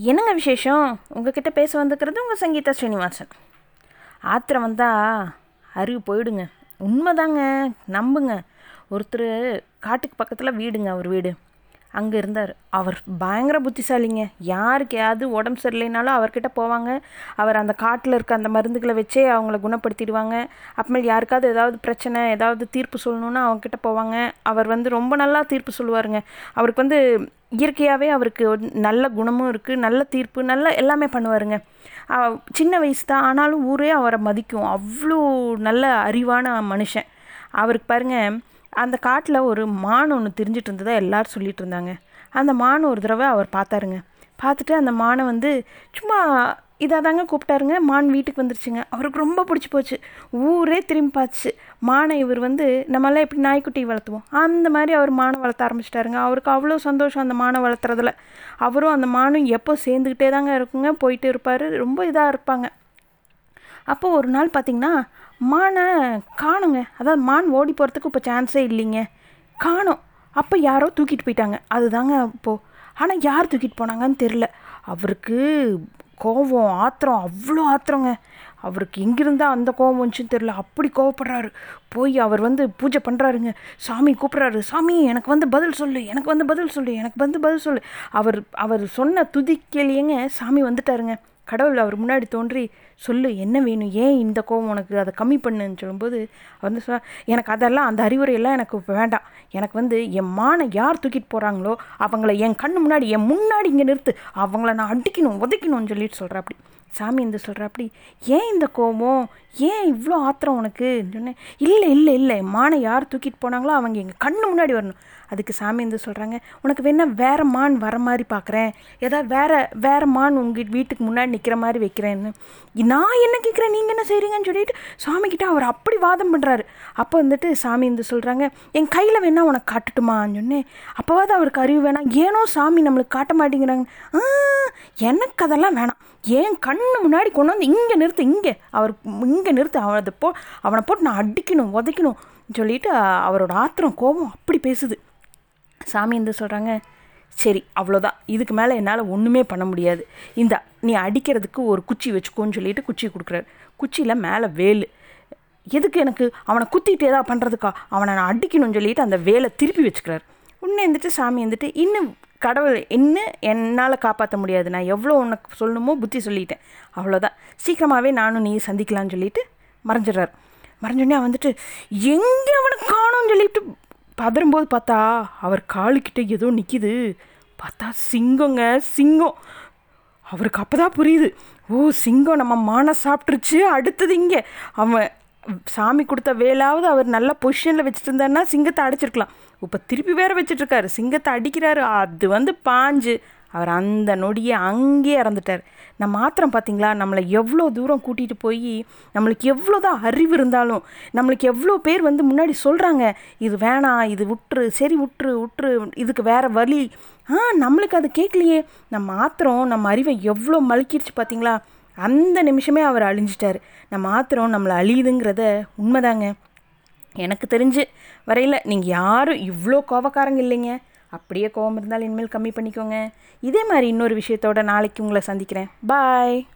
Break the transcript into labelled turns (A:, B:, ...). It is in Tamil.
A: என்னங்க விசேஷம்? உங்ககிட்ட பேச வந்துக்கிறது உங்கள் சங்கீதா ஸ்ரீனிவாசன். ஆத்திரம் வந்தால் அறிவு போயிடுங்க. உண்மைதாங்க நம்புங்க. ஒருத்தர் காட்டுக்கு பக்கத்தில் வீடுங்க அவர் வீடு. அங்கே இருந்தார். அவர் பயங்கர புத்திசாலிங்க. யாருக்கு யாவது உடம்பு சரியில்லைனாலும் அவர்கிட்ட போவாங்க. அவர் அந்த காட்டில் இருக்க அந்த மருந்துகளை வச்சே அவங்கள குணப்படுத்திடுவாங்க. அப்புறமேல் யாருக்காவது ஏதாவது பிரச்சனை ஏதாவது தீர்ப்பு சொல்லணுன்னா அவங்கக்கிட்ட போவாங்க. அவர் வந்து ரொம்ப நல்லா தீர்ப்பு சொல்லுவாருங்க. அவருக்கு வந்து இயற்கையாகவே அவருக்கு நல்ல குணமும் இருக்குது நல்ல தீர்ப்பு நல்ல எல்லாமே பண்ணுவாருங்க. சின்ன வயசு தான். ஆனாலும் ஊரே அவரை மதிக்கும். அவ்வளோ நல்ல அறிவான மனுஷன். அவருக்கு பாருங்கள் அந்த காட்டில் ஒரு மான் ஒன்று திரிஞ்சிட்டு இருந்ததா எல்லோரும் சொல்லிட்டு இருந்தாங்க. அந்த மான் ஒரு தடவை அவர் பார்த்தாருங்க. பார்த்துட்டு அந்த மானை வந்து சும்மா இதாக தாங்க கூப்பிட்டாருங்க. மான் வீட்டுக்கு வந்துருச்சுங்க. அவருக்கு ரொம்ப பிடிச்சி போச்சு. ஊரே திரும்பி பார்த்துச்சு. மானை இவர் வந்து நம்மளாம் எப்படி நாய்க்குட்டி வளர்த்துவோம்? அந்த மாதிரி அவர் மானை வளர்த்த ஆரம்பிச்சிட்டாருங்க. அவருக்கு அவ்வளோ சந்தோஷம் அந்த மானை வளர்த்துறதுல. அவரும் அந்த மானும் எப்போ சேர்ந்துக்கிட்டே தாங்க இருக்குங்க. போயிட்டு இருப்பார். ரொம்ப இதாக இருப்பாங்க. அப்போ ஒரு நாள் பார்த்தீங்கன்னா மானை காணுங்க. அதாவது மான் ஓடி போகிறதுக்கு இப்போ சான்ஸே இல்லைங்க. காணோம். அப்போ யாரோ தூக்கிட்டு போயிட்டாங்க. அதுதாங்க இப்போது ஆனால் யார் தூக்கிட்டு போனாங்கன்னு தெரில அவருக்கு கோபம் ஆத்திரம் அவ்வளோ ஆத்திரங்க. அவருக்கு எங்கிருந்தா அந்த கோபம் வந்துச்சுன்னு தெரில அப்படி கோவப்படுறாரு. போய் அவர் வந்து பூஜை பண்ணுறாருங்க சாமி கூப்பிட்றாரு. சாமி எனக்கு வந்து பதில் சொல்லு. எனக்கு வந்து பதில் சொல்லு. எனக்கு வந்து பதில் சொல்லு. அவர் அவர் சொன்ன துதிக்கலையேங்க சாமி வந்துட்டாருங்க. கடவுள் அவர் முன்னாடி தோன்றி சொல்லு என்ன வேணும்? ஏன் இந்த கோவம் உனக்கு? அதை கம்மி பண்ணுன்னு சொல்லும்போது அவர் வந்து சொ எனக்கு அதெல்லாம் அந்த அறிவுரையெல்லாம் எனக்கு வேண்டாம். எனக்கு வந்து என் மானை யார் தூக்கிட்டு போகிறாங்களோ அவங்கள என் கண்ணு முன்னாடி என் முன்னாடி இங்கே நிறுத்து. அவங்கள நான் அடிக்கணும் உதைக்கணும்னு சொல்லிட்டு சொல்கிறாப்படி சாமி இந்த சொல்கிறாப்படி ஏன் இந்த கோபம்? ஏன் இவ்வளோ ஆத்திரம் உனக்கு? சொன்னேன் இல்லை இல்லை இல்லை. மானை யார் தூக்கிட்டு போனாங்களோ அவங்க எங்கள் கண்ணு முன்னாடி வரணும். அதுக்கு சாமி வந்து சொல்கிறாங்க உனக்கு வேணால் வேறு மான் வர மாதிரி பார்க்குறேன் ஏதாவது வேறு வேறு மான் உங்கள் வீட்டுக்கு முன்னாடி நிற்கிற மாதிரி வைக்கிறேன்னு. நான் என்ன கேட்குறேன் நீங்கள் என்ன செய்கிறீங்கன்னு சொல்லிட்டு சாமிக்கிட்ட அவர் அப்படி வாதம் பண்ணுறாரு அப்போ வந்துட்டு சாமி வந்து சொல்கிறாங்க என் கையில் வேணால் உனக்கு காட்டுட்டுமான்னு சொன்னேன். அப்போவாது அவருக்கு அறிவு வேணாம். ஏனோ சாமி நம்மளுக்கு காட்ட மாட்டேங்கிறாங்க. "ஆ, எனக்கு அதெல்லாம் வேணாம். ஏன் கண்ணு முன்னாடி கொண்டு வந்து இங்கே நிறுத்து இங்கே. அவர் இங்கே நிறுத்து அவனை அதை போ அவனை போட்டு நான் அடிக்கணும் உதைக்கணும் சொல்லிட்டு அவரோட ஆத்திரம் கோபம் அப்படி பேசுது. சாமி வந்து சொல்கிறாங்க சரி அவ்வளோதான் இதுக்கு மேலே என்னால் ஒன்றுமே பண்ண முடியாது. இந்த நீ அடிக்கிறதுக்கு ஒரு குச்சி வச்சுக்கோன்னு சொல்லிட்டு குச்சி கொடுக்குறாரு. குச்சியில் மேலே வேலு. எதுக்கு எனக்கு? அவனை குத்திட்டு ஏதாவது பண்ணுறதுக்கா அவனை நான் அடிக்கணும்னு சொல்லிட்டு அந்த வேலை திருப்பி வச்சுக்கிறாரு. உன்னை இருந்துட்டு சாமி வந்துட்டு இன்னும் கடவுள் இன்னும் என்னால் காப்பாற்ற முடியாது. நான் எவ்வளோ உனக்கு சொல்லணுமோ புத்தி சொல்லிட்டேன். அவ்வளோதான் சீக்கிரமாகவே நானும் நீ சந்திக்கலான்னு சொல்லிட்டு மறைஞ்சிடுறாரு. மறைஞ்சோடனே வந்துட்டு எங்கே அவனை காணும்னு சொல்லிட்டு பதறும்போது பார்த்தா அவர் காலுக்கிட்ட ஏதோ நிற்கிது பார்த்தா சிங்கங்க சிங்கம். அவருக்கு அப்போ தான் புரியுது. ஓ சிங்கம் நம்ம மானை சாப்பிட்ருச்சு அடுத்தது இங்கே. அவன் சாமி கொடுத்த வேலாவது அவர் நல்ல பொசிஷனில் வச்சுட்டு இருந்தாருன்னா சிங்கத்தை அடிச்சிருக்கலாம். இப்போ திருப்பி வேற வச்சுட்டு இருக்காரு. சிங்கத்தை அடிக்கிறாரு. அது வந்து பாஞ்சு. அவர் அந்த நொடியே அங்கேயே இறந்துட்டார். நம்ம மாத்திரம் பார்த்தீங்களா? நம்மளை எவ்வளோ தூரம் கூட்டிகிட்டு போய் நம்மளுக்கு எவ்வளோ தான் அறிவு இருந்தாலும் நம்மளுக்கு எவ்வளோ பேர் வந்து முன்னாடி சொல்கிறாங்க இது வேணாம் இது விட்டுரு சரி விட்டுரு விட்டுரு இதுக்கு வேறு வழி. ஆ நம்மளுக்கு அது கேட்கலையே. நம்ம மாத்திரம் நம்ம அறிவை எவ்வளோ மலுக்கிடுச்சு பார்த்தீங்களா? அந்த நிமிஷமே அவர் அழிஞ்சிட்டார். நம்ம மாத்திரம் நம்மளை அழியுதுங்கிறத உண்மைதாங்க. எனக்கு தெரிஞ்சு வரையில் நீங்கள் யாரும் இவ்வளோ கோபக்காரங்க இல்லைங்க. அப்படியே கோபம் இருந்தாலும் இனிமேல் கம்மி பண்ணிக்கோங்க. இதே மாதிரி இன்னொரு விஷயத்தோட நாளைக்கு உங்களை சந்திக்கிறேன். பாய்